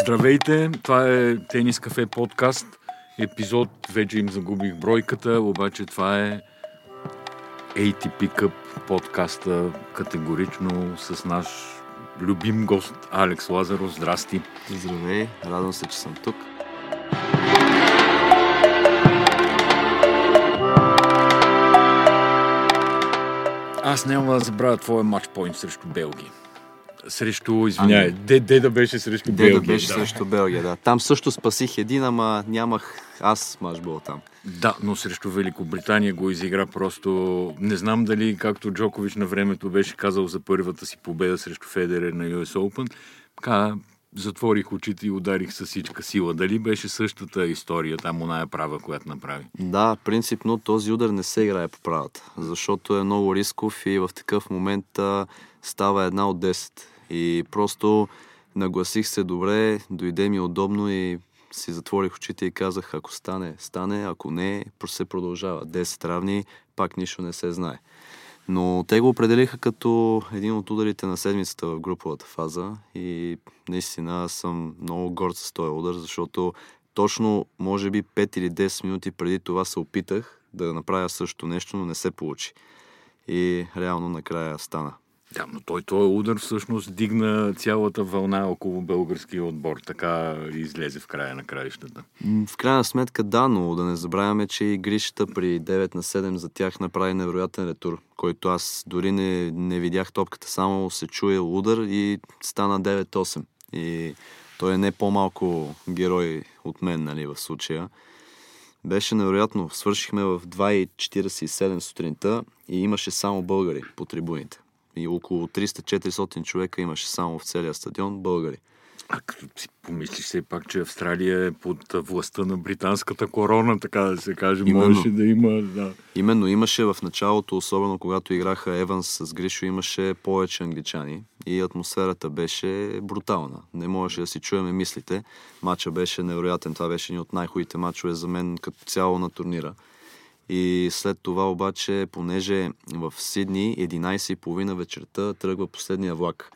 Здравейте, това е Тенис Кафе подкаст. Епизод, вече им загубих бройката, обаче това е ATP Cup подкаста категорично с наш любим гост Алекс Лазаров. Здрасти! Здравей, радвам се, че съм тук. Аз няма да забравя твоя матчпоинт срещу Белгия. Срещу, извинявай, де, де да беше срещу Де Белгия. да беше срещу Белгия, да. Там също спасих един, ама нямах аз матчбол там. Да, но срещу Великобритания го изигра просто... Не знам дали, както Джокович на времето беше казал за първата си победа срещу Федерер на US Open, така, затворих очите и ударих с всичка сила. Дали беше същата история, там оная права, която направи? Да, принципно този удар не се играе по правата, защото е много рисков и в такъв момент а, става една от 10. И просто нагласих се добре, дойде ми удобно и си затворих очите и казах, ако стане, стане, ако не, се продължава. 10 равни, пак нищо не се знае. Но те го определиха като един от ударите на седмицата в груповата фаза и наистина съм много горд с този удар, защото точно, може би 5 или 10 минути преди това се опитах да направя също нещо, но не се получи. И реално накрая стана. Да, но той този удар всъщност дигна цялата вълна около българския отбор. Така излезе в края на краищата. В крайна сметка да, но да не забравяме, че и Гришата при 9 на 7 за тях направи невероятен ретур, който аз дори не, не видях топката, само се чуе удар и стана 9-8. И той е не по-малко герой от мен, нали, в случая. Беше невероятно. Свършихме в 2.47 сутринта и имаше само българи по трибуните. И около 300-400 човека имаше само в целия стадион българи. А като си помислиш все пак, че Австралия е под властта на британската корона, така да се каже, Именно. можеше да има... Да. Именно имаше в началото, особено когато играха Еванс с Гришо, имаше повече англичани и атмосферата беше брутална. Не можеше да си чуеме мислите. Матча беше невероятен. Това беше един от най-хубавите матчове за мен като цяло на турнира. И след това обаче, понеже в Сидни 11.30 вечерта тръгва последния влак.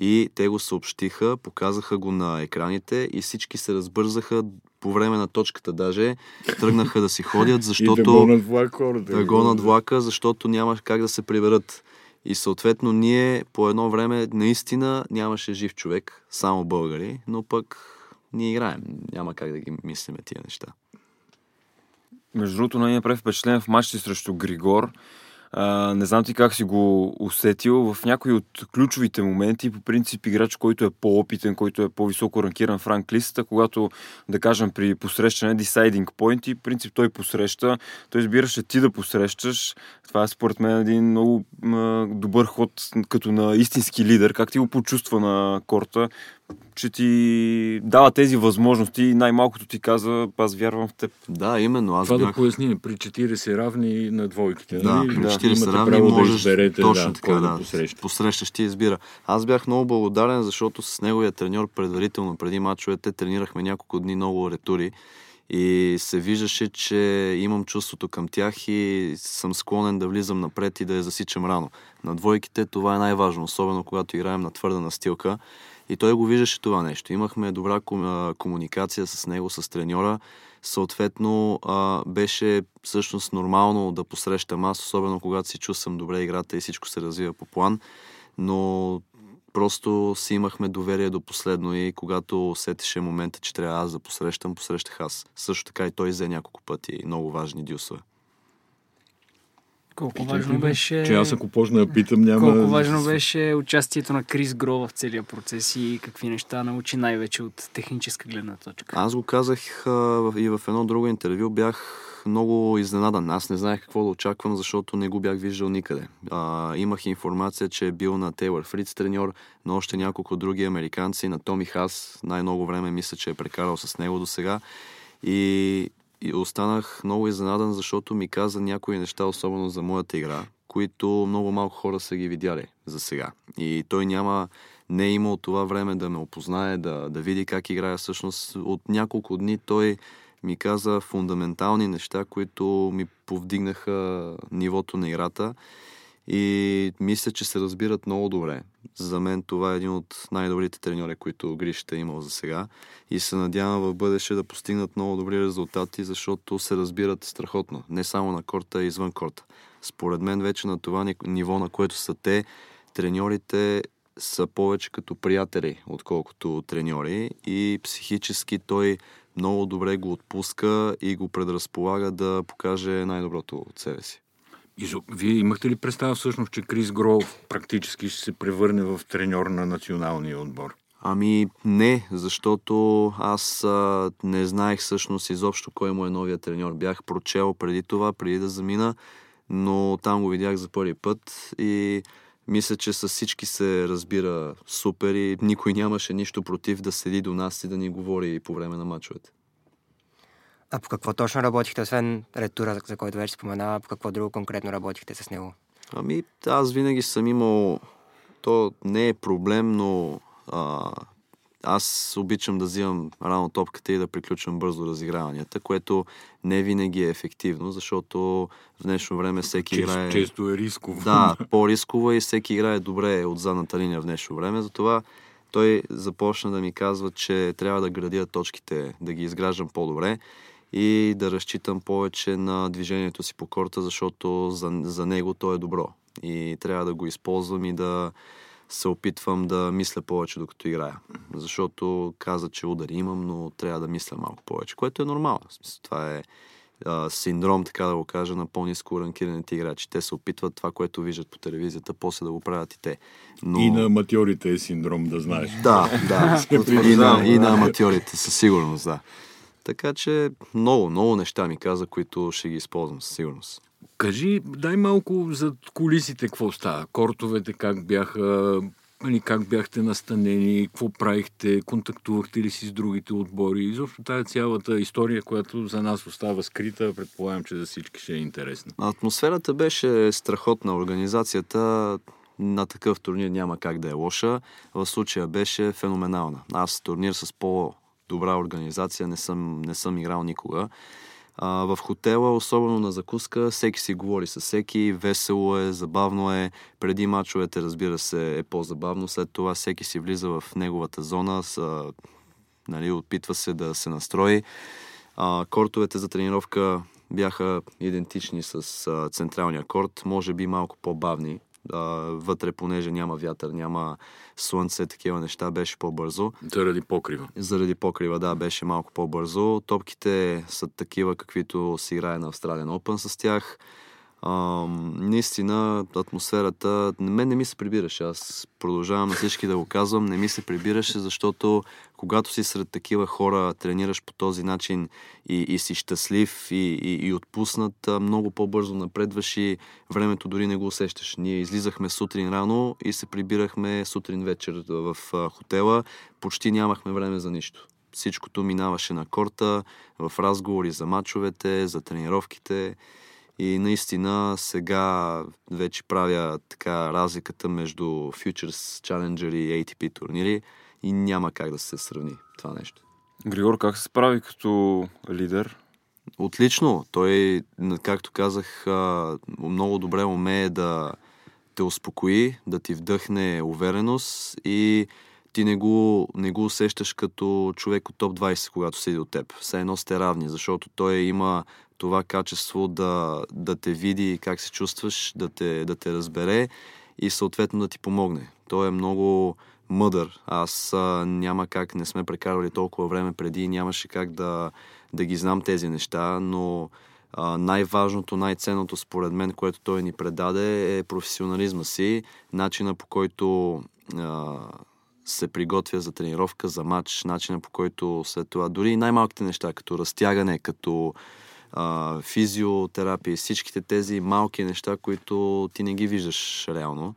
И те го съобщиха, показаха го на екраните и всички се разбързаха по време на точката даже. Тръгнаха да си ходят, защото да гонят влак хората. да гонат влака, защото няма как да се приберат. И съответно ние по едно време наистина нямаше жив човек, само българи, но пък ние играем. Няма как да ги мислиме тия неща. Между другото, на мен ми прави впечатление в матчите срещу Григор. А, не знам ти как си го усетил. В някои от ключовите моменти, по принцип, играч, който е по-опитен, който е по-високо ранкиран в ранг листата, когато, да кажем, при посрещане, deciding point, и принцип той посреща, той избираше ти да посрещаш. Това е според мен един много м, добър ход като на истински лидер. Как ти го почувства на корта, че ти дава тези възможности и най-малкото ти каза, аз вярвам в теб. Да, именно. Аз Това да бях... поясним, при 40 равни на двойките. Да, нали? при да. 40 Имате равни право можеш да изберете точно да, така, да, да посреща. посрещаш ти избира. Аз бях много благодарен, защото с неговия треньор предварително, преди мачовете, тренирахме няколко дни много ретури и се виждаше, че имам чувството към тях и съм склонен да влизам напред и да я засичам рано. На двойките това е най-важно, особено когато играем на твърда настилка. И той го виждаше това нещо. Имахме добра комуникация с него, с треньора. Съответно, беше всъщност нормално да посрещам аз, особено когато си чувствам добре играта и всичко се развива по план. Но просто си имахме доверие до последно и когато усетеше момента, че трябва аз да посрещам, посрещах аз. Също така и той взе няколко пъти много важни дюсове. Колко Питайте важно беше... Че аз ако почна да питам, няма... Колко важно беше участието на Крис Гро в целия процес и какви неща научи най-вече от техническа гледна точка. Аз го казах а, и в едно друго интервю. Бях много изненадан. Аз не знаех какво да очаквам, защото не го бях виждал никъде. А, имах информация, че е бил на Тейлър Фриц треньор, на още няколко други американци, на Томи Хас. Най-много време мисля, че е прекарал с него до сега. И, и останах много изненадан, защото ми каза някои неща, особено за моята игра, които много малко хора са ги видяли за сега. И той няма, не е имал това време да ме опознае, да, да види как играя. Всъщност от няколко дни той ми каза фундаментални неща, които ми повдигнаха нивото на играта. И мисля, че се разбират много добре. За мен това е един от най-добрите треньори, които Гришата е имал за сега и се надявам в бъдеще да постигнат много добри резултати, защото се разбират страхотно. Не само на корта, а извън корта. Според мен вече на това ниво, на което са те, треньорите са повече като приятели, отколкото треньори и психически той много добре го отпуска и го предразполага да покаже най-доброто от себе си. Изо, вие имахте ли представа всъщност, че Крис Гров практически ще се превърне в треньор на националния отбор? Ами не, защото аз а, не знаех всъщност изобщо кой му е новия треньор. Бях прочел преди това, преди да замина, но там го видях за първи път и мисля, че с всички се разбира супер и никой нямаше нищо против да седи до нас и да ни говори по време на мачовете. А по какво точно работихте, освен ретура, за който вече споменава, по какво друго конкретно работихте с него? Ами, аз винаги съм имал... То не е проблем, но а, аз обичам да взимам рано топката и да приключвам бързо разиграванията, което не винаги е ефективно, защото в днешно време всеки често, играе... Често е рисково. Да, по-рисково и всеки играе добре от задната линия в днешно време. Затова той започна да ми казва, че трябва да градя точките, да ги изграждам по-добре и да разчитам повече на движението си по корта, защото за, за него то е добро. И трябва да го използвам и да се опитвам да мисля повече докато играя. Защото каза, че удари имам, но трябва да мисля малко повече, което е нормално. Това е а, синдром, така да го кажа, на по-низко ранкираните играчи. Те се опитват това, което виждат по телевизията, после да го правят и те. Но... И на аматьорите е синдром, да знаеш. Да, да. и, на, и на аматьорите, със сигурност, да. Така че много, много неща ми каза, които ще ги използвам със сигурност. Кажи, дай малко за колисите какво става. Кортовете как бяха, нали, как бяхте настанени, какво правихте, контактувахте ли си с другите отбори. Изобщо тази цялата история, която за нас остава скрита, предполагам, че за всички ще е интересна. Атмосферата беше страхотна. Организацията на такъв турнир няма как да е лоша. В случая беше феноменална. Аз турнир с по добра организация не съм, не съм играл никога. А, в хотела, особено на закуска, всеки си говори с всеки, весело е, забавно е. Преди мачовете, разбира се, е по-забавно. След това всеки си влиза в неговата зона, с, нали, опитва се да се настрои. А, кортовете за тренировка бяха идентични с а, централния корт, може би малко по-бавни, а, вътре, понеже няма вятър, няма слънце, такива неща, беше по-бързо. Заради покрива. Заради покрива, да, беше малко по-бързо. Топките са такива, каквито си играе на Австралиан Open с тях. А, наистина, атмосферата, на мен не ми се прибираше. Аз продължавам на всички да го казвам, не ми се прибираше, защото когато си сред такива хора, тренираш по този начин и, и си щастлив и, и, и отпуснат, много по-бързо напредваш и времето дори не го усещаш. Ние излизахме сутрин рано и се прибирахме сутрин вечер в хотела. Почти нямахме време за нищо. Всичкото минаваше на корта, в разговори за мачовете, за тренировките. И наистина сега вече правя така разликата между Futures Challenger и ATP турнири и няма как да се сравни това нещо. Григор, как се справи като лидер? Отлично. Той, както казах, много добре умее да те успокои, да ти вдъхне увереност и ти не го, не го усещаш като човек от топ 20, когато седи от теб. Все едно сте равни, защото той има това качество да, да те види как се чувстваш, да те, да те разбере и съответно да ти помогне. Той е много мъдър. Аз а, няма как, не сме прекарвали толкова време преди, нямаше как да, да ги знам тези неща, но а, най-важното, най-ценното според мен, което той ни предаде е професионализма си, начина по който а, се приготвя за тренировка, за матч, начина по който след това, дори най-малките неща, като разтягане, като а, физиотерапия, всичките тези малки неща, които ти не ги виждаш реално,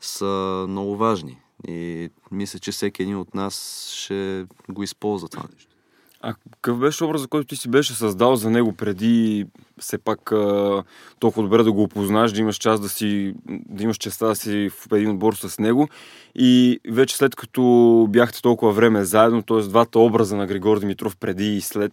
са много важни. И мисля, че всеки един от нас ще го използва това нещо. А какъв беше образът, който ти си беше създал за него преди все пак толкова добре да го опознаеш, да имаш част да си, да имаш честа да си в един отбор с него и вече след като бяхте толкова време заедно, т.е. двата образа на Григор Димитров преди и след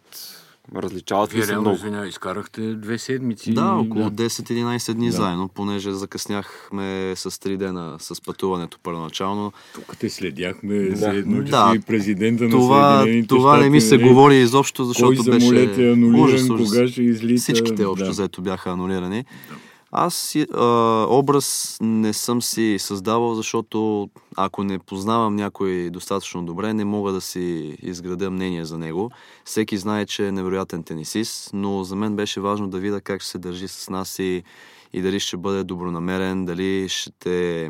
Различават ли Вие се реално, много? извиня, изкарахте две седмици. Да, около 10-11 дни Да. заедно, понеже закъсняхме с 3 дена с пътуването първоначално. Тук те следяхме за едно, че Да. си президента на Това, Съединените това не ми се нали? говори изобщо, защото Кой беше самолет е анулиран, ужас, ужас. кога ще излита. Всичките общо да. взето бяха анулирани. Аз а, образ не съм си създавал, защото ако не познавам някой достатъчно добре, не мога да си изградя мнение за него. Всеки знае, че е невероятен тенисист, но за мен беше важно да видя как ще се държи с нас и, и дали ще бъде добронамерен, дали ще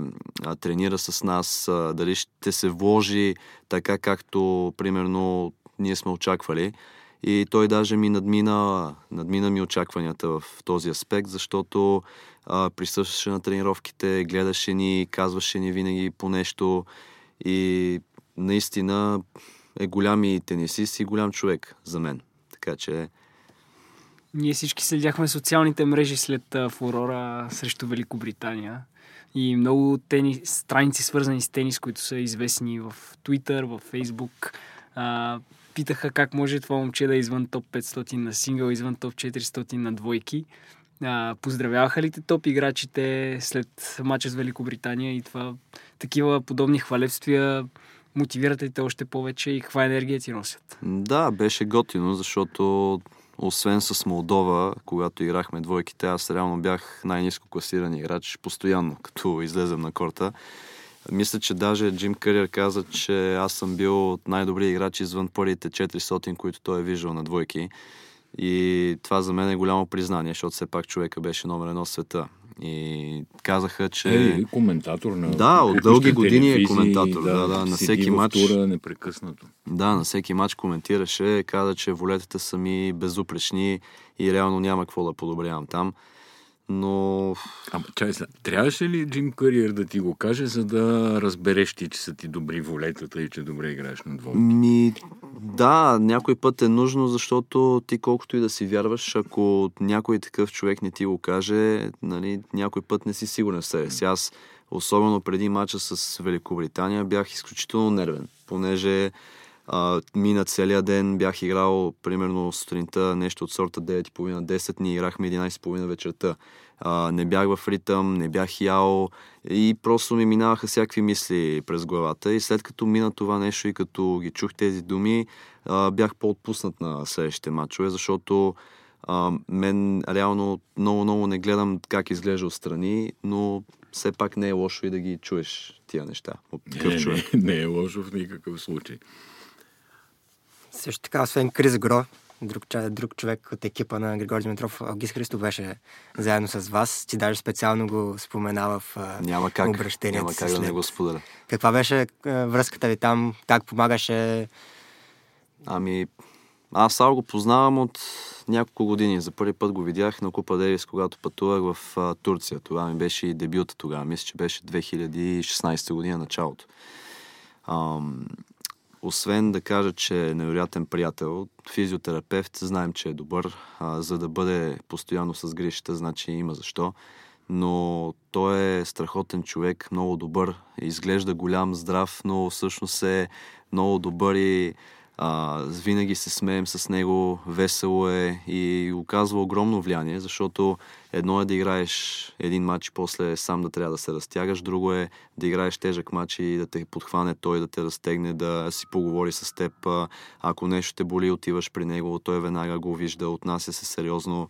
а, тренира с нас, а, дали ще се вложи така, както примерно ние сме очаквали. И той даже ми надмина, надмина ми очакванията в този аспект, защото а, присъстваше на тренировките, гледаше ни, казваше ни винаги по нещо и наистина е голям и тенисист и голям човек за мен. Така че Ние всички следяхме социалните мрежи след фурора срещу Великобритания. И много тени, страници, свързани с тенис, които са известни в Twitter, в Facebook, а, питаха как може това момче да е извън топ 500 на сингъл, извън топ 400 на двойки. А, поздравяваха ли те топ играчите след матча с Великобритания и това такива подобни хвалебствия мотивират ли те още повече и каква енергия ти носят? да, беше готино, защото освен с Молдова, когато играхме двойките, аз реално бях най-низко класиран играч постоянно, като излезем на корта. Мисля, че даже Джим Къриер каза, че аз съм бил от най-добри играчи извън първите 400, които той е виждал на двойки. И това за мен е голямо признание, защото все пак човека беше номер едно в света. И казаха, че... Е, коментатор на... Да, от дълги години е коментатор, да, да, на седи всеки матч. тура непрекъснато. Да, на всеки матч коментираше, каза, че волетата са ми безупречни и реално няма какво да подобрявам там. Но Ама чай сега, трябваше ли Джим Кариер да ти го каже, за да разбереш ти, че са ти добри волетата и че добре играеш на двойки? ми, да, някой път е нужно, защото ти колкото и да си вярваш, ако някой такъв човек не ти го каже, нали, някой път не си сигурен в себе си. Аз, особено преди мача с Великобритания, бях изключително нервен, понеже а, мина целия ден, бях играл примерно сутринта нещо от сорта 9.30-10, ние играхме 11.30 вечерта. А, не бях в ритъм, не бях ял и просто ми минаваха всякакви мисли през главата. И след като мина това нещо и като ги чух тези думи, а, бях по-отпуснат на следващите матчове, защото а, мен реално много-много не гледам как изглежда отстрани, но все пак не е лошо и да ги чуеш тия неща от не, човек. не, не е лошо в никакъв случай. Също така, освен Крис Гро, друг, друг човек от екипа на Григор Димитров, Агис Христо беше заедно с вас. Ти даже специално го спомена в Няма как, обращението няма как да след. не го споделя. Каква беше връзката ви там? Как помагаше? Ами, аз само го познавам от няколко години. За първи път го видях на Купа Дейвис, когато пътувах в а, Турция. Това ми беше и дебюта тогава. Мисля, че беше 2016 година началото. Ам, освен да кажа, че е невероятен приятел, физиотерапевт, знаем, че е добър. А, за да бъде постоянно с грижата, значи има защо. Но той е страхотен човек, много добър. Изглежда голям, здрав, но всъщност е много добър и а, винаги се смеем с него, весело е и оказва огромно влияние, защото едно е да играеш един матч и после сам да трябва да се разтягаш, друго е да играеш тежък матч и да те подхване той, да те разтегне, да си поговори с теб. Ако нещо те боли, отиваш при него, той веднага го вижда, отнася се сериозно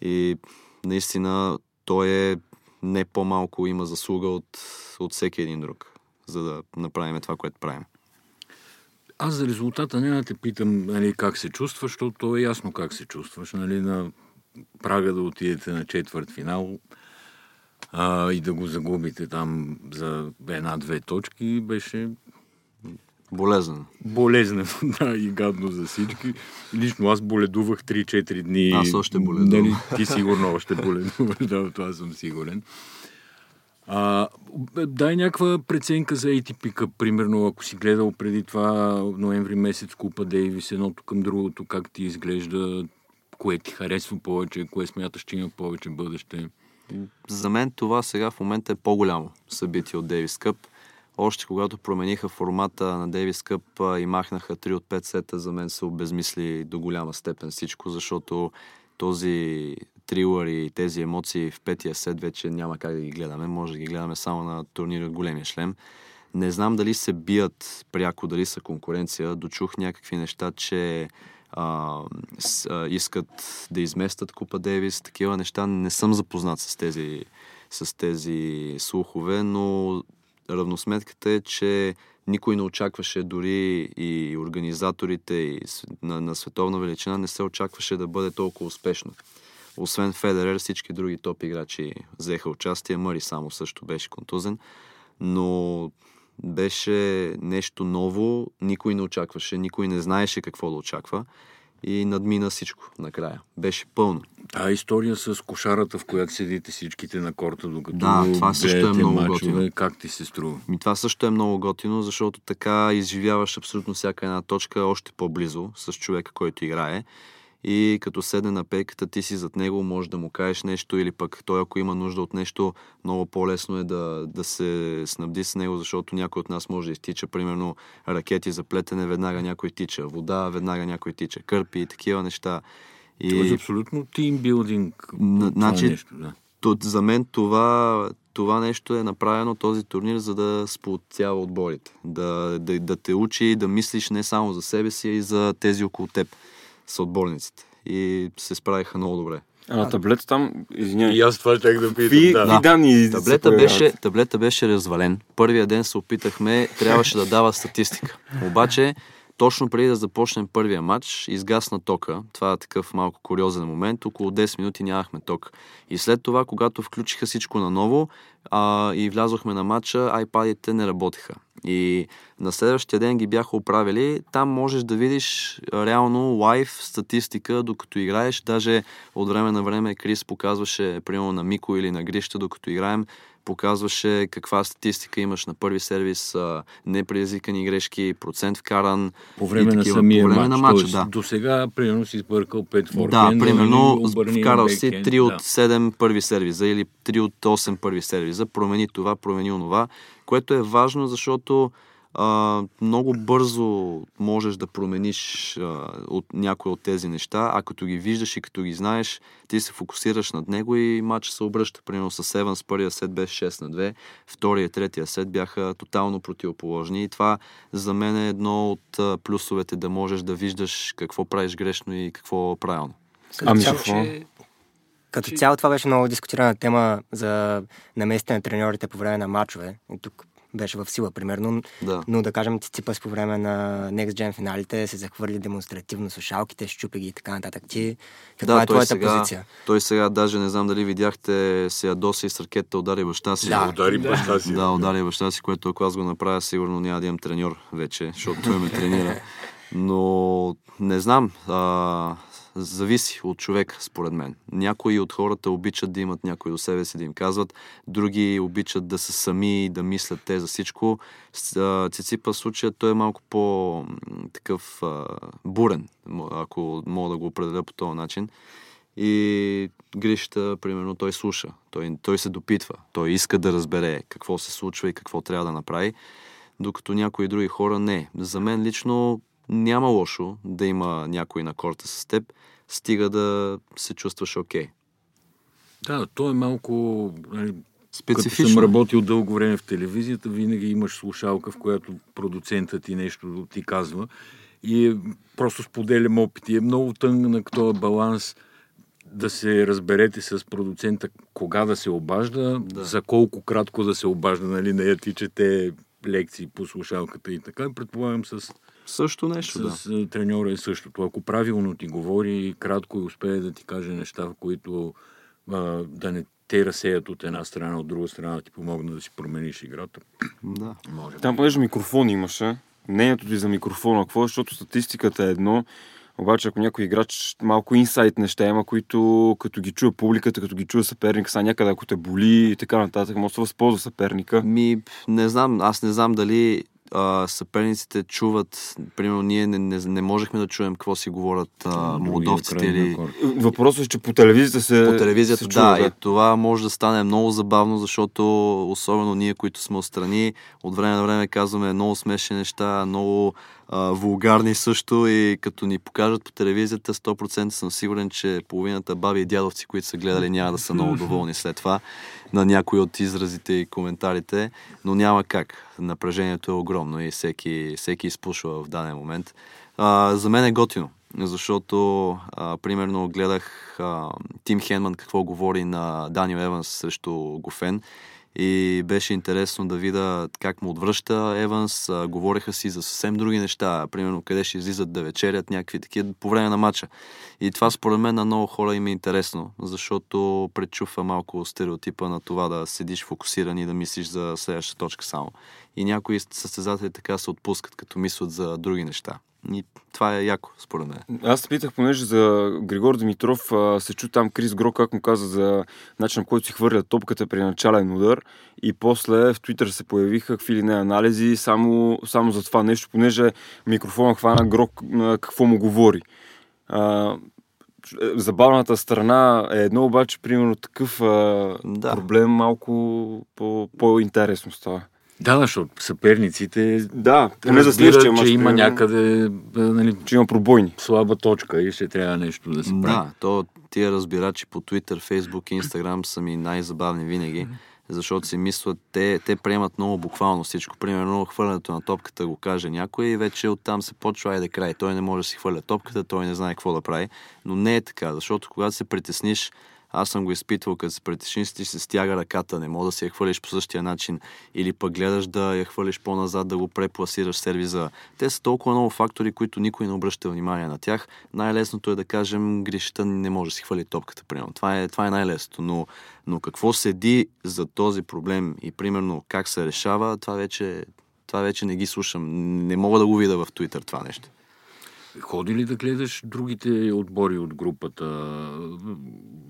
и наистина той е не по-малко има заслуга от, от всеки един друг, за да направим това, което правим. Аз за резултата няма да те питам нали, как се чувстваш, защото то е ясно как се чувстваш. Нали, на прага да отидете на четвърт финал а, и да го загубите там за една-две точки беше Болезнен. болезнено да, и гадно за всички. Лично аз боледувах 3-4 дни. Аз още боледувам. Нали, ти сигурно още боледуваш, да, това съм сигурен. А, дай някаква преценка за ATP примерно, ако си гледал преди това ноември месец Купа Дейвис, едното към другото, как ти изглежда, кое ти харесва повече, кое смяташ, че има повече бъдеще. За мен това сега в момента е по-голямо събитие от Дейвис Къп. още когато промениха формата на Дейвис Къп и махнаха 3 от 5 сета, за мен се обезмисли до голяма степен всичко, защото този трилър и тези емоции в петия сет вече няма как да ги гледаме. Може да ги гледаме само на турнири от големия шлем. Не знам дали се бият пряко, дали са конкуренция. Дочух някакви неща, че а, с, а, искат да изместят Купа Дейвис. Такива неща не съм запознат с тези, с тези слухове, но равносметката е, че никой не очакваше, дори и организаторите и на, на световна величина, не се очакваше да бъде толкова успешно. Освен Федерер, всички други топ играчи взеха участие. Мъри само също беше контузен. Но беше нещо ново, никой не очакваше, никой не знаеше какво да очаква и надмина всичко накрая. Беше пълно. Та история с кошарата, в която седите всичките на корта, докато Да, това също е много мачове, готино. Как ти се струва? Ми това също е много готино, защото така изживяваш абсолютно всяка една точка още по-близо с човека, който играе. И като седне на пейката, ти си зад него, можеш да му кажеш нещо или пък той, ако има нужда от нещо, много по-лесно е да, да се снабди с него, защото някой от нас може да изтича, примерно ракети за плетене, веднага някой тича, вода, веднага някой тича, кърпи и такива неща. И... Това е абсолютно тимбилдинг. Значи- нещо, да. То, за мен това, това нещо е направено, този турнир, за да сплотява отборите. Да, да, да те учи да мислиш не само за себе си, а и за тези около теб, с отборниците. И се справиха много добре. А на таблета там, извинявай, И аз това ще да питам. да. данни се Таблета беше, таблета беше развален. Първия ден се опитахме, трябваше да дава статистика. Обаче, точно преди да започнем първия матч, изгасна тока. Това е такъв малко куриозен момент. Около 10 минути нямахме ток. И след това, когато включиха всичко наново а, и влязохме на матча, айпадите не работеха. И на следващия ден ги бяха оправили. Там можеш да видиш реално лайв статистика, докато играеш. Даже от време на време Крис показваше, примерно на Мико или на Грища, докато играем, показваше каква статистика имаш на първи сервис, непредизвикани грешки, процент вкаран. По време и на такива. самия По време матч. на матча, да. До сега, примерно, си сбъркал 5 форхенда. Да, примерно или обърни вкарал си бекхенд, 3 от да. 7 първи сервиза или 3 от 8 първи сервиза, промени това, промени онова, което е важно, защото а, много бързо можеш да промениш а, от някои от тези неща, а като ги виждаш и като ги знаеш, ти се фокусираш над него и матча се обръща. Примерно с Еванс първия сет беше 6 на 2, втория и третия сет бяха тотално противоположни и това за мен е едно от а, плюсовете да можеш да виждаш какво правиш грешно и какво правилно. Ами, Цяло, че- Като цяло това беше много дискутирана тема за намесите на треньорите по време на матчове. И тук беше в сила, примерно. Да. Но да кажем, Циципас по време на Next Gen финалите се захвърли демонстративно слушалките, щупи ги и така нататък. Ти, каква е той твоята сега, позиция? Той сега, даже не знам дали видяхте, се ядоса и с ракета удари баща си. Да. Удари баща си. Да, удари баща си, което ако аз го направя, сигурно няма да имам треньор вече, защото той ме тренира. Но не знам, а, зависи от човек, според мен. Някои от хората обичат да имат някой до себе си да им казват, други обичат да са сами и да мислят те за всичко. Циципа случая той е малко по-такъв бурен, ако мога да го определя по този начин. И Грища, примерно, той слуша, той, той се допитва, той иска да разбере какво се случва и какво трябва да направи, докато някои други хора не. За мен лично няма лошо да има някой на корта с теб, стига да се чувстваш окей. Да, то е малко... нали, Като Специфично. съм работил дълго време в телевизията, винаги имаш слушалка, в която продуцентът ти нещо ти казва и е, просто споделям опити. Е много тънък този баланс да се разберете с продуцента кога да се обажда, да. за колко кратко да се обажда, нали, не я тичате лекции по слушалката и така. Предполагам с, Също нещо, да. с да. треньора е същото. Ако правилно ти говори, кратко и успее да ти каже неща, в които а, да не те разсеят от една страна, от друга страна, да ти помогна да си промениш играта. да. Може. Там понеже микрофон имаше, мнението ти за микрофона, какво е, защото статистиката е едно, обаче ако някой играч малко инсайт неща има, които като ги чуе публиката, като ги чуе съперника, са някъде ако те боли и така нататък, може да се възползва съперника. Ми, не знам, аз не знам дали а, съперниците чуват, примерно ние не, не, не можехме да чуем какво си говорят а, молдовците или... Въпросът е, че по телевизията се По телевизията, се чува, да, и това може да стане много забавно, защото особено ние, които сме отстрани, от време на време казваме много смешни неща, много а, вулгарни също и като ни покажат по телевизията, 100% съм сигурен, че половината баби и дядовци, които са гледали, няма да са много доволни след това на някои от изразите и коментарите, но няма как. Напрежението е огромно и всеки, всеки изпушва в даден момент. А, за мен е готино, защото а, примерно гледах а, Тим Хенман какво говори на Даниел Еванс срещу Гофен и беше интересно да видя как му отвръща Еванс. А, говореха си за съвсем други неща, примерно къде ще излизат да вечерят, някакви такива по време на матча. И това според мен на много хора им е интересно, защото пречупва малко стереотипа на това да седиш фокусиран и да мислиш за следващата точка само. И някои състезатели така се отпускат, като мислят за други неща. И това е яко, според мен. Аз питах, понеже за Григор Димитров а, се чу там Крис Гро, как му каза за начин, който си хвърля топката при начален удар и после в Твитър се появиха какви ли не анализи само, само за това нещо, понеже микрофона хвана Гро какво му говори. А, забавната страна е едно, обаче, примерно такъв а, Да. проблем малко по, по-интересно става. Да, защото съперниците Да, поне за разбират, следващия мач, че има примерно, някъде нали, че има пробойни. слаба точка и ще трябва нещо да се прави. Да, то тия разбирачи по Twitter, Facebook, Instagram са ми най-забавни винаги, защото си мислят, те, те приемат много буквално всичко. Примерно хвърлянето на топката го каже някой и вече оттам се почва айде край. Той не може да си хвърля топката, той не знае какво да прави. Но не е така, защото когато се притесниш, аз съм го изпитвал, като се притесниш, ти се стяга ръката, не мога да си я хвърлиш по същия начин. Или пък гледаш да я хвърлиш по-назад, да го препласираш сервиза. Те са толкова много фактори, които никой не обръща внимание на тях. Най-лесното е да кажем, грешта не може да си хвърли топката, примерно. Това е, това е най-лесното. Но, но какво седи за този проблем и примерно как се решава, това вече, това вече не ги слушам. Не мога да го видя в Twitter това нещо. Ходи ли да гледаш другите отбори от групата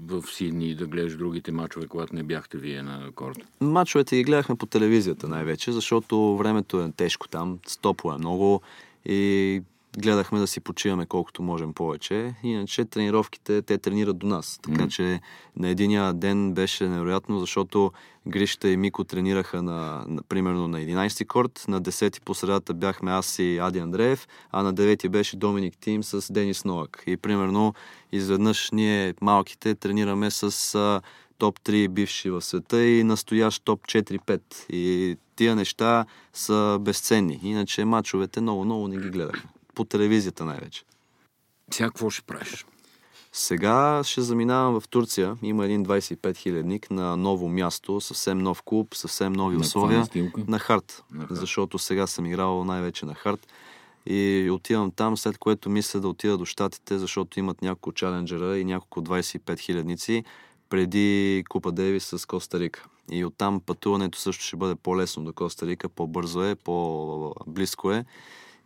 в Сидни, да гледаш другите мачове, когато не бяхте вие на корта? Мачовете ги гледахме по телевизията най-вече, защото времето е тежко там, стопо е много и гледахме да си почиваме колкото можем повече. Иначе тренировките, те тренират до нас. Така че на единия ден беше невероятно, защото Грища и Мико тренираха на, на, примерно на 11-ти корт, на 10-ти по средата бяхме аз и Ади Андреев, а на 9-ти беше Доминик Тим с Денис Новак. И примерно изведнъж ние малките тренираме с а, топ 3 бивши в света и настоящ топ 4-5. И тия неща са безценни. Иначе мачовете много-много не ги гледахме. По телевизията най-вече. Сега какво ще правиш? Сега ще заминавам в Турция. Има един 25 хилядник на ново място, съвсем нов клуб, съвсем нови На условия. На хард. Защото сега съм играл най-вече на хард. И отивам там, след което мисля да отида до Штатите, защото имат няколко чаленджера и няколко 25 хилядници преди Купа Дейвис с Коста Рика. И оттам пътуването също ще бъде по-лесно до Коста Рика, по-бързо е, по-близко е.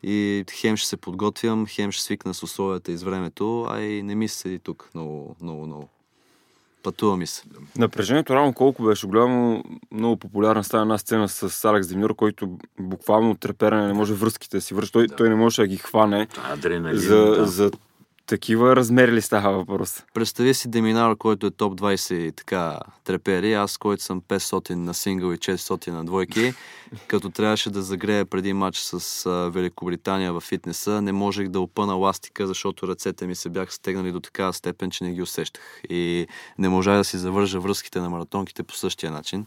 И хем ще се подготвям, хем ще свикна с условията и с времето, а и не ми се седи тук много, много, много. Пътува ми се. Напрежението рано колко беше голямо, много популярна стана една сцена с Алекс Демюр, който буквално от треперене не може връзките да си върши. Той, той не може да ги хване. Е адреналин. За, да. за такива размери ли става въпрос? Представи си Деминар, който е топ 20 и така трепери, аз, който съм 500 на сингъл и 400 на двойки, като трябваше да загрея преди матч с а, Великобритания в фитнеса, не можех да опъна ластика, защото ръцете ми се бяха стегнали до такава степен, че не ги усещах. И не можах да си завържа връзките на маратонките по същия начин.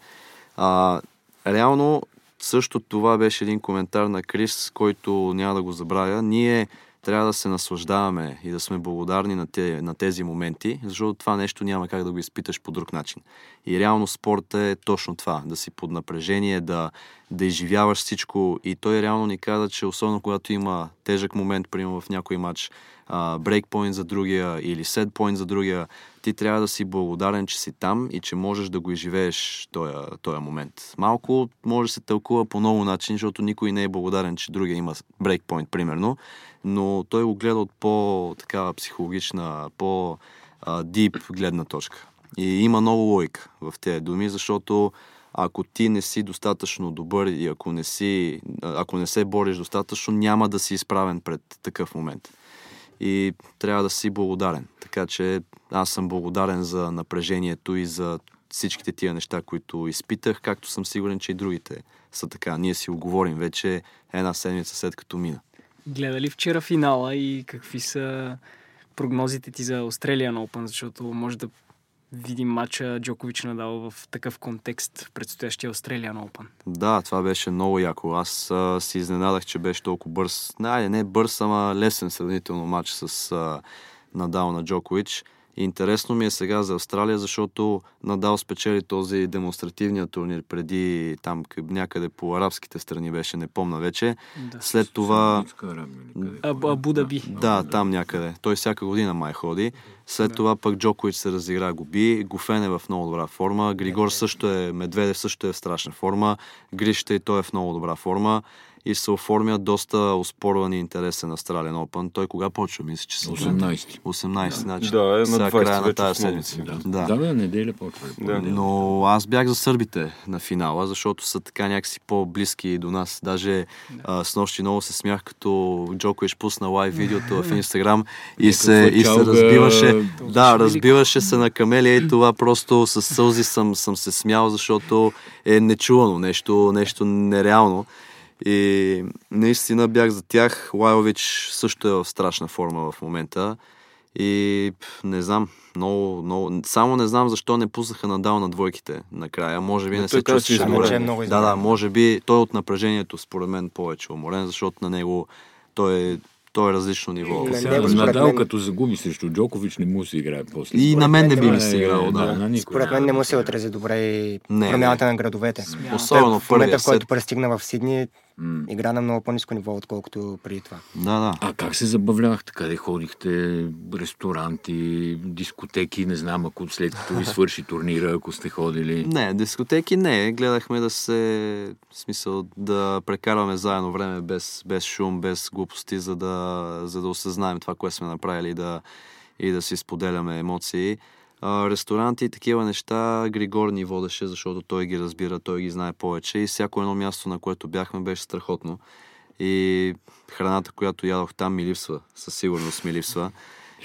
А, реално, също това беше един коментар на Крис, който няма да го забравя. Ние трябва да се наслаждаваме и да сме благодарни на, те, на тези моменти, защото това нещо няма как да го изпиташ по друг начин. И реално спорта е точно това, да си под напрежение, да, да изживяваш всичко. И той реално ни каза, че особено когато има тежък момент, примерно в някой матч, брейкпоинт за другия или сетпоинт за другия, ти трябва да си благодарен, че си там и че можеш да го изживееш този, момент. Малко може да се тълкува по много начин, защото никой не е благодарен, че другия има брейкпоинт, примерно, но той го гледа от по-такава психологична, по-дип гледна точка. И има много логика в тези думи, защото ако ти не си достатъчно добър и ако не, си, ако не се бориш достатъчно, няма да си изправен пред такъв момент. И трябва да си благодарен. Така че аз съм благодарен за напрежението и за всичките тия неща, които изпитах, както съм сигурен, че и другите са така. Ние си оговорим вече една седмица след като мина. Гледа ли вчера финала и какви са прогнозите ти за Australian Open, защото може да видим матча Джокович надал в такъв контекст в предстоящия Australian Open. Да, това беше много яко. Аз а, си изненадах, че беше толкова бърз. Не, не бърз, ама лесен сравнително матч с а, Надал на Джокович. Интересно ми е сега за Австралия, защото Надал спечели този демонстративния турнир преди там някъде по арабските страни беше, не помна вече. Да. След това... Абу Даби. Да, там някъде. Той всяка година май ходи. След да. това пък Джокович се разигра Гоби. Гофен е в много добра форма. Григор също е, Медведев също е в страшна форма. Грища и той е в много добра форма и се оформя доста успорван и интересен Австралиан Open. Той кога почва? Мисля, че 18. 18, да. значи. Да, е на края на тази седмица. Да. Да. да, да, неделя почва. Да. Но аз бях за сърбите на финала, защото са така някакси по-близки до нас. Даже да. а, с нощи много се смях, като Джокович пусна лайв видеото в Инстаграм и се, и се разбиваше. Да, разбиваше се на камелия и това просто с сълзи съм, съм се смял, защото е нечувано, нещо, нещо нереално. И наистина бях за тях. Лайович също е в страшна форма в момента. И не знам, много, много... Само не знам защо не пуснаха надал на двойките накрая. Може би не, не се чувстваше. Е да, да, може би той от напрежението според мен повече уморен, защото на него той е то е различно ниво. Не, Сега, не, Надал, мен... като загуби срещу Джокович, не му се играе после. И на мен не би ми се играл, да. да. Според мен не му се отрази добре и промяната на градовете. Особено в момента, в който пристигна в Сидни, Mm. Игра на много по-низко ниво, отколкото преди това. Да, да. А как се забавлявахте? Къде ходихте? Ресторанти, дискотеки, не знам, ако след като ви свърши турнира, ако сте ходили? Не, дискотеки не. Гледахме да се, в смисъл, да прекарваме заедно време без, без шум, без глупости, за да, за да осъзнаем това, което сме направили и да, и да си споделяме емоции ресторанти и такива неща Григор ни водеше, защото той ги разбира, той ги знае повече и всяко едно място, на което бяхме, беше страхотно. И храната, която ядох там, ми липсва. Със сигурност ми липсва.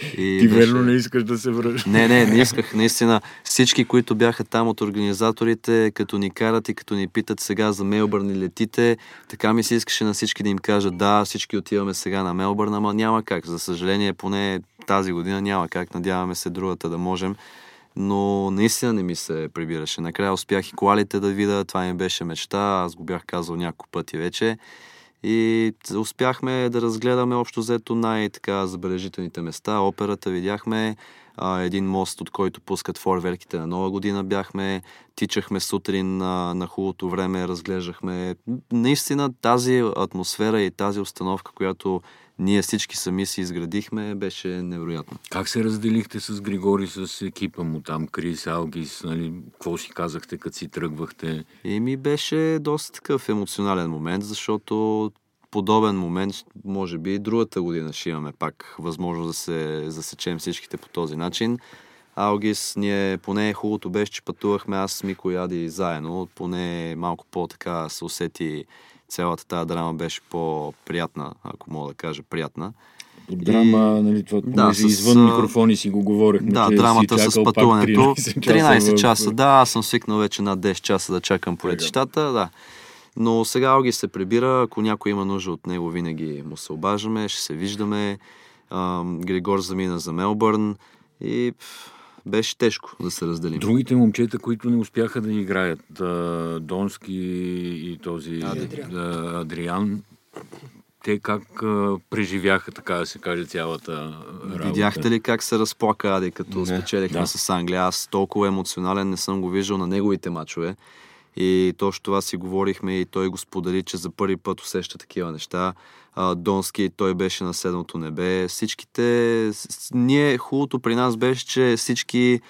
И Ти беше... верно не искаш да се връщаш. Не, не, не исках. Наистина, всички, които бяха там от организаторите, като ни карат и като ни питат сега за Мелбърн и летите, така ми се искаше на всички да им кажат, да, всички отиваме сега на Мелбърн, ама няма как. За съжаление, поне тази година няма как. Надяваме се другата да можем. Но наистина не ми се прибираше. Накрая успях и колалите да видя. Това ми беше мечта. Аз го бях казал няколко пъти вече. И успяхме да разгледаме общо взето най-така забележителните места. Операта видяхме, а, един мост, от който пускат форверките на нова година бяхме, тичахме сутрин на, на хубавото време, разглеждахме. Наистина тази атмосфера и тази установка, която ние всички сами си изградихме, беше невероятно. Как се разделихте с Григори, с екипа му там, Крис, Алгис, нали? Какво си казахте, като си тръгвахте? И ми беше доста такъв емоционален момент, защото подобен момент, може би другата година ще имаме пак възможност да се засечем всичките по този начин. Алгис, ние поне хубавото беше, че пътувахме аз с Мико Яди заедно, поне малко по-така се усети цялата тази драма беше по-приятна, ако мога да кажа приятна. Драма, и... нали, това, да, с... извън микрофони си го говорихме. Да, драмата с пътуването. 13 часа, 13 часа, да, аз съм свикнал вече над 10 часа да чакам по летищата, да. Но сега Алги се прибира, ако някой има нужда от него, винаги му се обаждаме, ще се виждаме. Григор замина за Мелбърн и беше тежко да се разделим. Другите момчета, които не успяха да играят, Донски и този Адриан, Адриан те как а, преживяха, така да се каже, цялата работа? Видяхте ли как се разплака Ади, като не, спечелихме да. с Англия? Аз толкова емоционален не съм го виждал на неговите мачове. И точно това си говорихме и той го сподели, че за първи път усеща такива неща. Донски, той беше на седмото небе. Всичките... Ние, хубавото при нас беше, че всички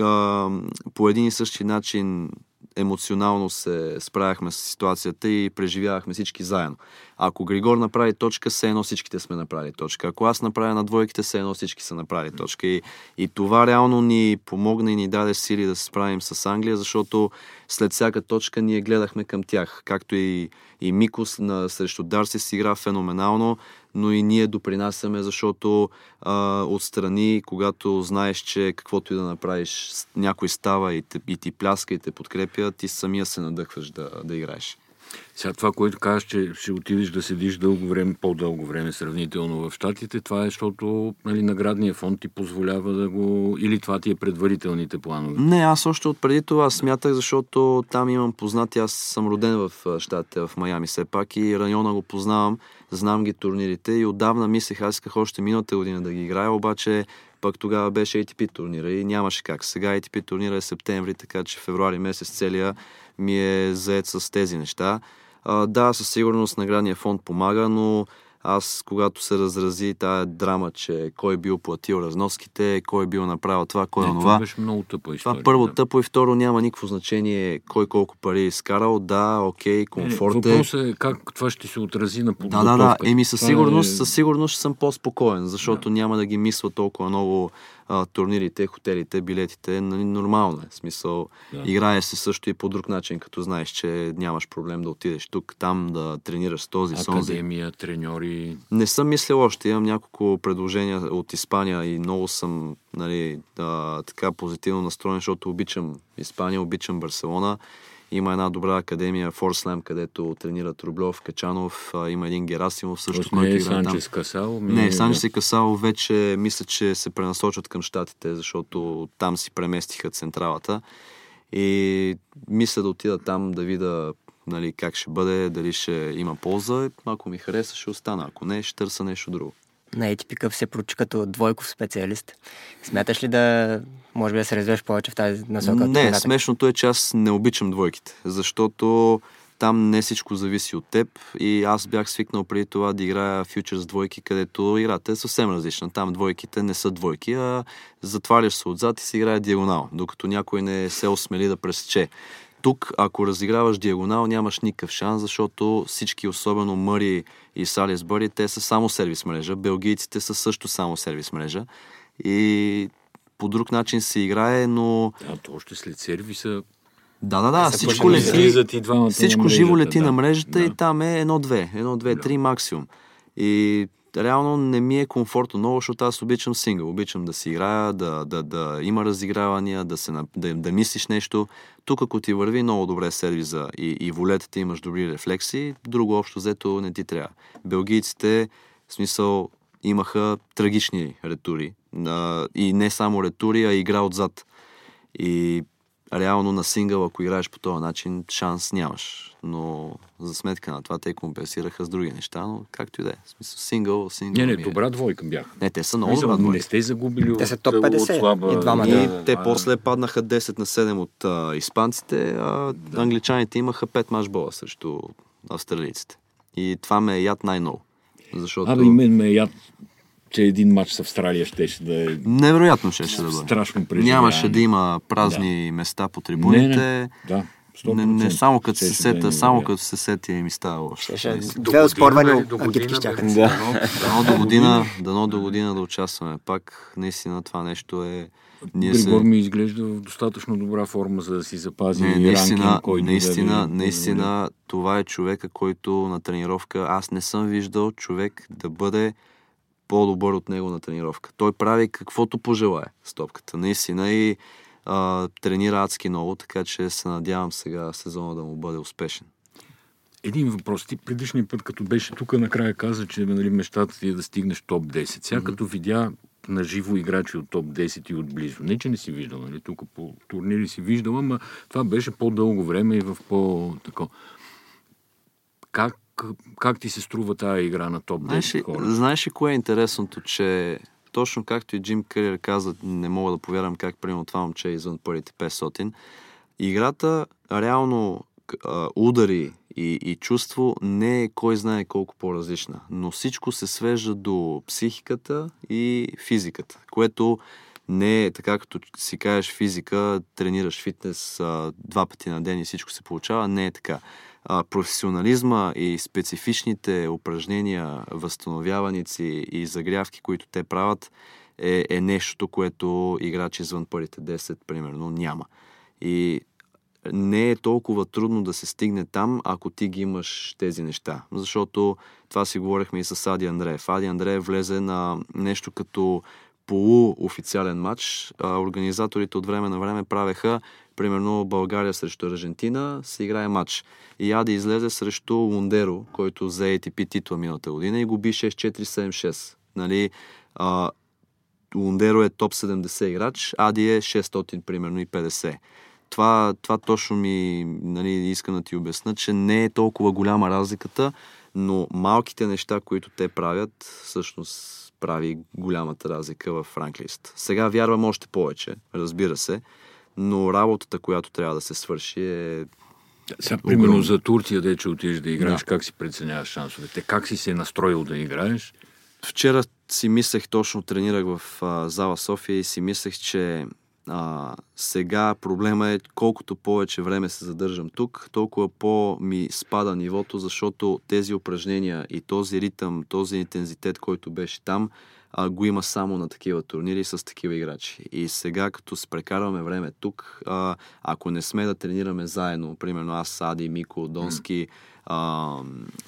а, по един и същи начин емоционално се справяхме с ситуацията и преживявахме всички заедно. Ако Григор направи точка, все едно всичките сме направили точка. Ако аз направя на двойките, все едно всички са направили точка. И, и това реално ни помогна и ни даде сили да се справим с Англия, защото след всяка точка ние гледахме към тях. Както и, и Микос на, срещу Дарси си игра феноменално, но и ние допринасяме, защото а, отстрани, когато знаеш, че каквото и да направиш, някой става и, те, и ти пляска и те подкрепя, ти самия се надъхваш да, да играеш. Сега това, което казваш, че ще отидеш да седиш дълго време, по-дълго време сравнително в Штатите, това е, защото нали, наградния фонд ти позволява да го... Или това ти е предварителните планове? Не, аз още от преди това смятах, защото там имам познати. Аз съм роден в Штатите, в Майами все пак и района го познавам, знам ги турнирите и отдавна мислех, аз исках още миналата година да ги играя, обаче пък тогава беше ATP турнира и нямаше как. Сега ATP турнира е септември, така че февруари месец целия ми е заед с тези неща. А, да, със сигурност наградния фонд помага, но аз, когато се разрази тая драма, че кой бил платил разноските, кой бил направил това, кой е това това. беше много тъпа история. Това първо да. тъпо и второ няма никакво значение кой колко пари е изкарал. Да, окей, комфорт е. Въпросът е как това ще се отрази на Да, подготовката. да, да. Еми със сигурност, е- със сигурност ще съм по-спокоен, защото няма да ги мисля толкова много а, турнирите, хотелите, билетите. Нали, нормално е. В смисъл, Да. играе се също и по друг начин, като знаеш, че нямаш проблем да отидеш тук, там, да тренираш с този, с онзи. Академия, треньори. Не съм мислил още. Имам няколко предложения от Испания и много съм нали, да, така позитивно настроен, защото обичам Испания, обичам Барселона. Има една добра академия Форслем, където тренират Рублев, Качанов, а, има един Герасимов също, Тоест който не е. Санчес Касал. ми Не, е- Санчес и Касало вече мисля, че се пренасочат към щатите, защото там си преместиха централата. И мисля да отида там да видя нали, как ще бъде, дали ще има полза. Ако ми хареса, ще остана. Ако не, ще търся нещо друго. На ATP Cup се прочу като двойков специалист. Смяташ ли да, може би да се развиваш повече в тази насока? Не, смешното е, че аз не обичам двойките, защото там не всичко зависи от теб и аз бях свикнал преди това да играя фьючерс двойки, където играта е съвсем различна. Там двойките не са двойки, а затваряш се отзад и се играе диагонал, докато някой не се осмели да пресече. Тук, ако разиграваш диагонал, нямаш никакъв шанс, защото всички, особено Мъри и Салис Бъри, те са само сервис мрежа. Белгийците са също само сервис мрежа. И по друг начин се играе, но А то още след сервиса да, да, да, се всичко лети. и Всичко на живо мрежата, лети да. на мрежата Да. и там е едно-две, едно-две, Да. три максимум. И реално не ми е комфортно много, защото аз обичам сингъл. Обичам да си играя, да, да, да има разигравания, да, се, да, да мислиш нещо. Тук, ако ти върви много добре сервиза и, и волетата имаш добри рефлекси, друго общо взето не ти трябва. Белгийците, в смисъл, имаха трагични ретури. И не само ретури, а игра отзад. И реално на сингъл, ако играеш по този начин, шанс нямаш. Но за сметка на това те компенсираха с други неща, но както и да е. В смисъл, сингъл, сингъл. Не, не, е. добра двойка бяха. Не, те са много добра Не двойка. сте загубили Те са топ 50 от слаба... и двамата. И Да, те а, после паднаха 10 на 7 от а, испанците, а англичаните имаха 5 матчбола срещу австралийците. И това ме е яд най-много. Защото... Абе, и мен ме е яд, че един матч с Австралия щеше да е Невероятно ще, ще да бъде. страшно преживяване. Нямаше да има празни места по трибуните. Не, не, да. 100%. Не, не само като се Щеше да е сета, само като се сети и ми става лошо. Две оспорвани агитки щяха. Да. Дано до година, дано до година да участваме пак. Наистина това нещо е... Ние Григор се... ми изглежда в достатъчно добра форма, за да си запази Не, наистина, който наистина, да ви- наистина, това е човека, който на тренировка, аз не съм виждал човек да бъде по-добър от него на тренировка. Той прави каквото пожелае с топката. Наистина и а, тренира адски много, така че се надявам сега сезона да му бъде успешен. Един въпрос. Ти предишния път, като беше тук, накрая каза, че нали, мечтата ти е да стигнеш топ 10. Сега като видя на живо играчи от топ 10 и отблизо. Не, че не си виждал, нали? Тук по турнири си виждал, ама това беше по-дълго време и в по-тако. Как, как ти се струва тази игра на топ 10 Знаеш хора? знаеш ли кое е интересното, че точно както и Джим Кърир каза, не мога да повярвам как примерно това момче е извън първите 500. Играта реално а, удари и, и чувство не е кой знае колко по-различна, но всичко се свежда до психиката и физиката, което не е така, като си кажеш физика, тренираш фитнес а, два пъти на ден и всичко се получава. Не е така. А, професионализма и специфичните упражнения, възстановяваници и загрявки, които те правят, е, е нещото, което играч извън първите 10, примерно, няма. И не е толкова трудно да се стигне там, ако ти ги имаш тези неща. Защото това си говорихме и с Ади Андреев. Ади Андреев влезе на нещо като полуофициален матч. А, организаторите от време на време правеха примерно България срещу Аржентина се играе матч. И Ади излезе срещу Лундеро, който взе ATP титла миналата година и го би 6-4-7-6. Нали, а, Лундеро е топ 70 играч, Ади е 600 примерно и 50. Това, това точно ми нали, искам да ти обясна, че не е толкова голяма разликата, но малките неща, които те правят, всъщност прави голямата разлика в ранглист. Сега вярвам още повече, разбира се, но работата, която трябва да се свърши е сега, примерно за Турция, де че отидеш да играеш, да. как си преценяваш шансовете? Как си се настроил да играеш? Вчера си мислех, точно тренирах в а, зала София и си мислех, че а, сега проблема е колкото повече време се задържам тук, толкова по-ми спада нивото, защото тези упражнения и този ритъм, този интензитет, който беше там, а, го има само на такива турнири с такива играчи. И сега, като се прекарваме време тук, а, ако не сме да тренираме заедно, примерно аз, Сади, Мико, Донски, а,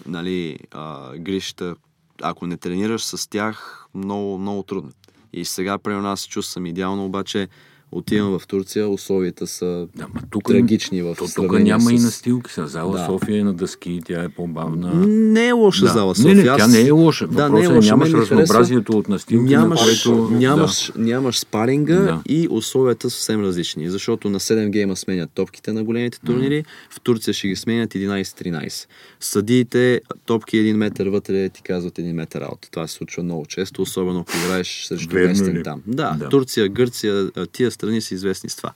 нали, а, Гришта, ако не тренираш с тях, много, много трудно. И сега, примерно, аз се чувствам идеално, обаче отивам в Турция, условията са да, ма тук, трагични в то, Тук няма с... и настилки. Са. Зала да. София е на дъски, тя е по-бавна. Не е лоша да. зала София. Не, не, тя не е лоша. Да, не е, е лоша. нямаш разнообразието от настилки, нямаш, на което... Нямаш, да. нямаш спаринга да. и условията са съвсем различни. Защото на 7 гейма сменят топките на големите турнири, mm. в Турция ще ги сменят 11-13. Съдиите топки един метър вътре ти казват един метър аут. Това се случва много често, особено ако играеш срещу местен там. Да, да, Турция, Гърция, тия страни са известни с това.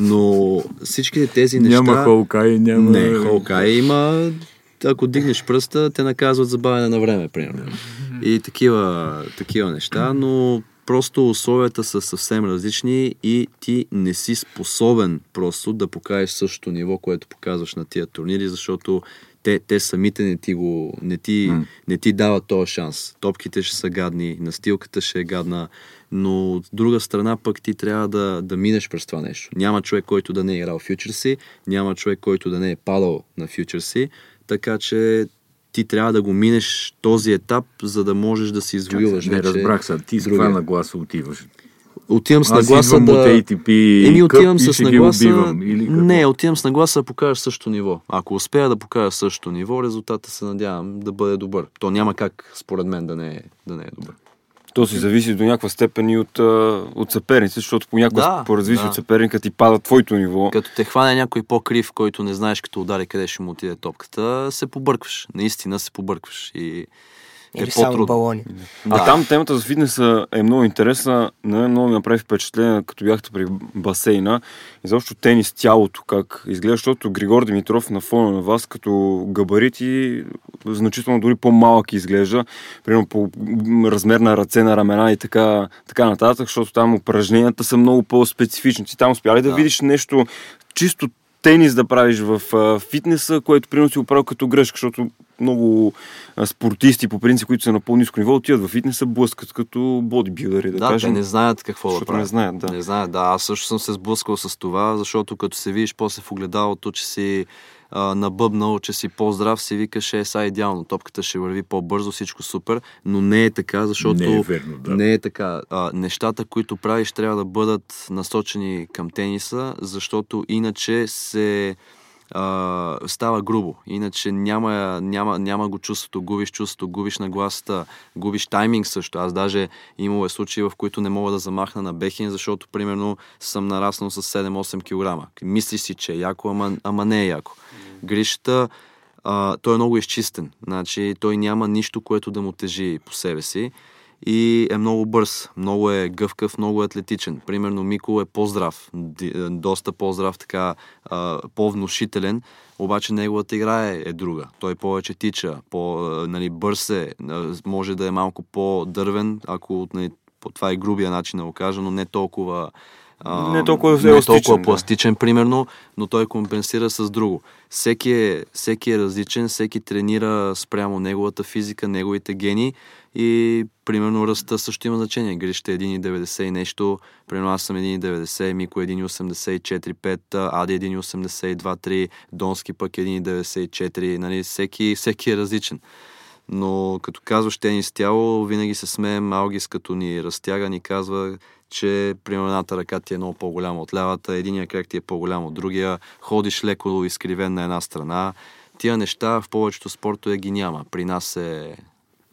Но всичките тези неща... Няма Холкай, няма... Не, Холкай има... Ако дигнеш пръста, те наказват забавяне на време, примерно. И такива, такива неща, но просто условията са съвсем различни и ти не си способен просто да покажеш същото ниво, което показваш на тия турнири, защото те, те самите не ти, го, не, ти, mm. не ти дават този шанс. Топките ще са гадни, настилката ще е гадна, но от друга страна пък ти трябва да, да минеш през това нещо. Няма човек, който да не е играл фьючерси, няма човек, който да не е падал на фьючерси, така че ти трябва да го минеш този етап, за да можеш да си извоюваш. Не разбрах се, ти с каква нагласа отиваш? Отивам с нагласа да... ATP Еми, отивам с нагласа... Убивам, или Не, отивам с нагласа да покажа същото ниво. Ако успея да покажа същото ниво, резултата се надявам да бъде добър. То няма как, според мен, да не е, да не е добър. То си зависи до някаква степен и от, от съперници, защото понякога да, по развитие да. от съперника ти пада твоето ниво. Като те хване някой по-крив, който не знаеш като удари къде ще му отиде топката, се побъркваш. Наистина се побъркваш. И е Или е само балони. Да. А там темата за фитнеса е много интересна. На много ми направи впечатление, като бяхте при басейна. И защо тенис тялото, как изглежда, защото Григор Димитров на фона на вас, като габарити, значително дори по-малък изглежда. Примерно по размер на ръце, на ramена и така, така нататък, защото там упражненията са много по-специфични. Ти там успя ли да, да видиш нещо чисто тенис да правиш в а, фитнеса, което примерно си оправил като грешка, защото много а, спортисти по принцип, които са на по-низко ниво, отиват в фитнеса, блъскат като бодибилдъри, да, да кажем. те не знаят какво да правят. не знаят, да. Не знаят, да. Аз също съм се сблъскал с това, защото като се видиш после в огледалото, че си а, набъбнал, че си по-здрав, си викаш, е, са идеално, топката ще върви по-бързо, всичко супер, но не е така, защото не е, верно, да. не е така. А, нещата, които правиш, трябва да бъдат насочени към тениса, защото иначе се а, става грубо. Иначе няма, няма, няма го чувството, губиш чувството, губиш нагласата, губиш тайминг също. Аз даже имало е случаи, в които не мога да замахна на бехин, защото примерно съм нараснал с 7-8 кг. Мислиш си, че е яко, ама, ама не е яко. Гришата, а, той е много изчистен. Значи, той няма нищо, което да му тежи по себе си и е много бърз, много е гъвкав, много е атлетичен. Примерно Мико е по-здрав, доста по-здрав, така по-внушителен, обаче неговата игра е, е друга. Той повече тича, по, нали, бърз е, може да е малко по-дървен, ако нали, това е грубия начин да го кажа, но не толкова а, Не толкова не еластичен, толкова да. пластичен, примерно, но той компенсира с друго. Всеки е, всеки е различен, всеки тренира спрямо неговата физика, неговите гени и примерно ръста също има значение. Гриш е 1,90 и нещо, примерно аз съм 1,90, Мико е 1,84-5, Ади 1,82-3, Донски пък е 1,94, нали, всеки, всеки е различен. Но като казваш тенис тяло, винаги се смеем, Алгис като ни разтяга, ни казва, че примерно едната ръка ти е много по-голяма от лявата, единия крак ти е по-голям от другия, ходиш леко изкривен на една страна. Тия неща в повечето спортове ги няма. При нас е...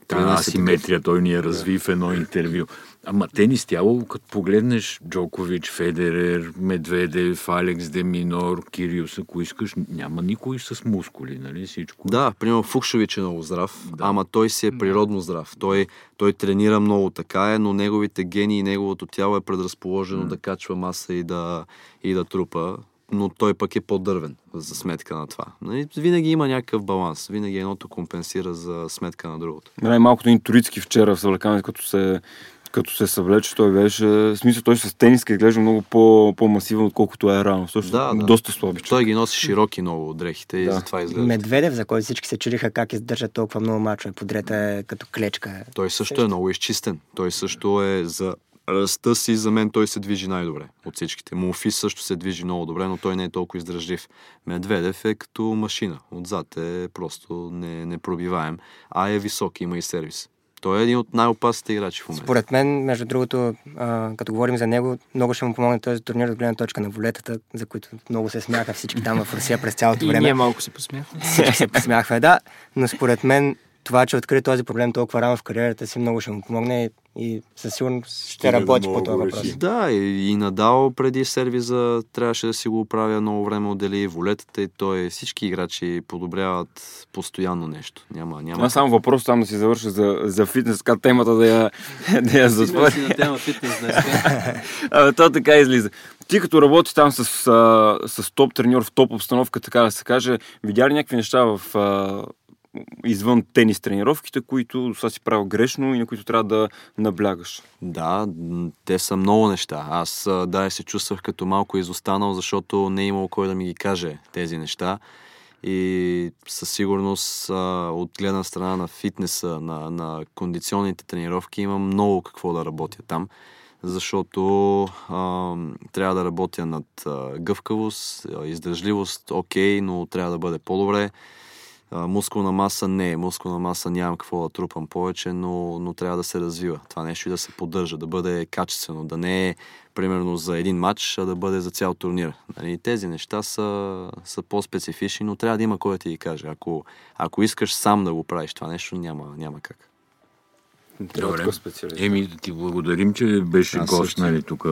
при Та нас е асиметрия той ни я разви в едно интервю. Ама тенис тяло, като погледнеш Джокович, Федерер, Медведев, Алекс Деминор, Кириус, ако искаш, няма никой с мускули, нали всичко? Да, примерно Фукшович е много здрав, да. ама той си е природно здрав. Той, той тренира много така е, но неговите гени и неговото тяло е предразположено да качва маса и да, и да трупа. Но той пък е по-дървен за сметка на това. Нали? Винаги има някакъв баланс. Винаги едното компенсира за сметка на другото. Най-малкото интуитски вчера в съвлекането, като се като се съвлече, той беше... В смисъл, той с тениска изглежда много по, по-масивен, отколкото е рано. Също Да, да. доста слабичък. Той ги носи широки много дрехите и Да. затова изглежда. Медведев, за който всички се чудиха как издържа толкова много мачове подред е като клечка. Той също е много изчистен. Той също е за ръста си, за мен той се движи най-добре от всичките. Муфи също се движи много добре, но той не е толкова издръжлив. Медведев е като машина. Отзад е просто не, непробиваем, а е висок, има и сервис. Той е един от най-опасните играчи в момента. Според мен, между другото, а, като говорим за него, много ще му помогне този турнир от гледна точка на волетата, за които много се смяха всички там в Русия през цялото И време. ние малко се посмяхме. Всички се посмяхме, да. Но според мен това, че откри този проблем толкова рано в кариерата си, много ще му помогне и, със сигурност ще да работи по този въпрос. Да, и, и Надал преди сервиза трябваше да си го оправя много време, отдели волетата и той всички играчи подобряват постоянно нещо. Няма, няма. Аз само въпрос там да си завърша за, за фитнес, така темата да я, да я затворя. на тема фитнес днес. То така излиза. Ти като работи там с, а, с топ треньор в топ обстановка, така да се каже, видя ли някакви неща в, а, извън тенис тренировките, които са си правил грешно и на които трябва да наблягаш? Да, те са много неща. Аз да, се чувствах като малко изостанал, защото не е имало кой да ми ги каже тези неща. И със сигурност от гледна страна на фитнеса, на, на кондиционните тренировки имам много какво да работя там, защото а, трябва да работя над а, гъвкавост, издържливост, окей, но трябва да бъде по-добре. А, мускулна маса не, мускулна маса нямам какво да трупам повече, но, но трябва да се развива. Това нещо и да се поддържа, да бъде качествено, да не е примерно за един матч, а да бъде за цял турнир. Нали, тези неща са, са по-специфични, но трябва да има кой да ти ги каже. Ако, ако искаш сам да го правиш това нещо, няма, няма как. Трябва Добре. Еми, да ти благодарим, че беше Аз гост, нали, тук.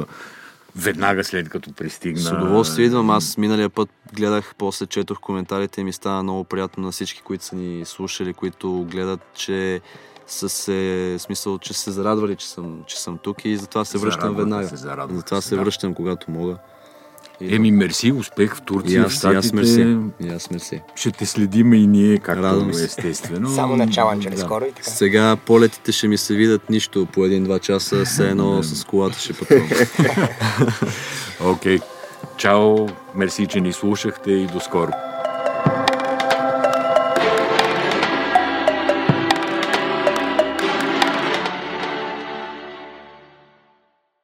Веднага след като пристигна. С удоволствие идвам. Аз миналия път гледах, после четох коментарите и ми стана много приятно на всички, които са ни слушали, които гледат, че са се, смисъл, че са се зарадвали, че съм, че съм тук и затова се връщам веднага. се, зарадваха затова се, се да. връщам, когато мога. Еми, мерси, успех в Турция, в аз. Штатите. Аз мерси. Ще те следиме и ние, както Радвам се. естествено. Само на чаланджери Да. скоро и така. Сега полетите ще ми се видят нищо по един-два часа, все едно с колата ще пътувам. Окей. Чао, мерси, че ни слушахте и до скоро.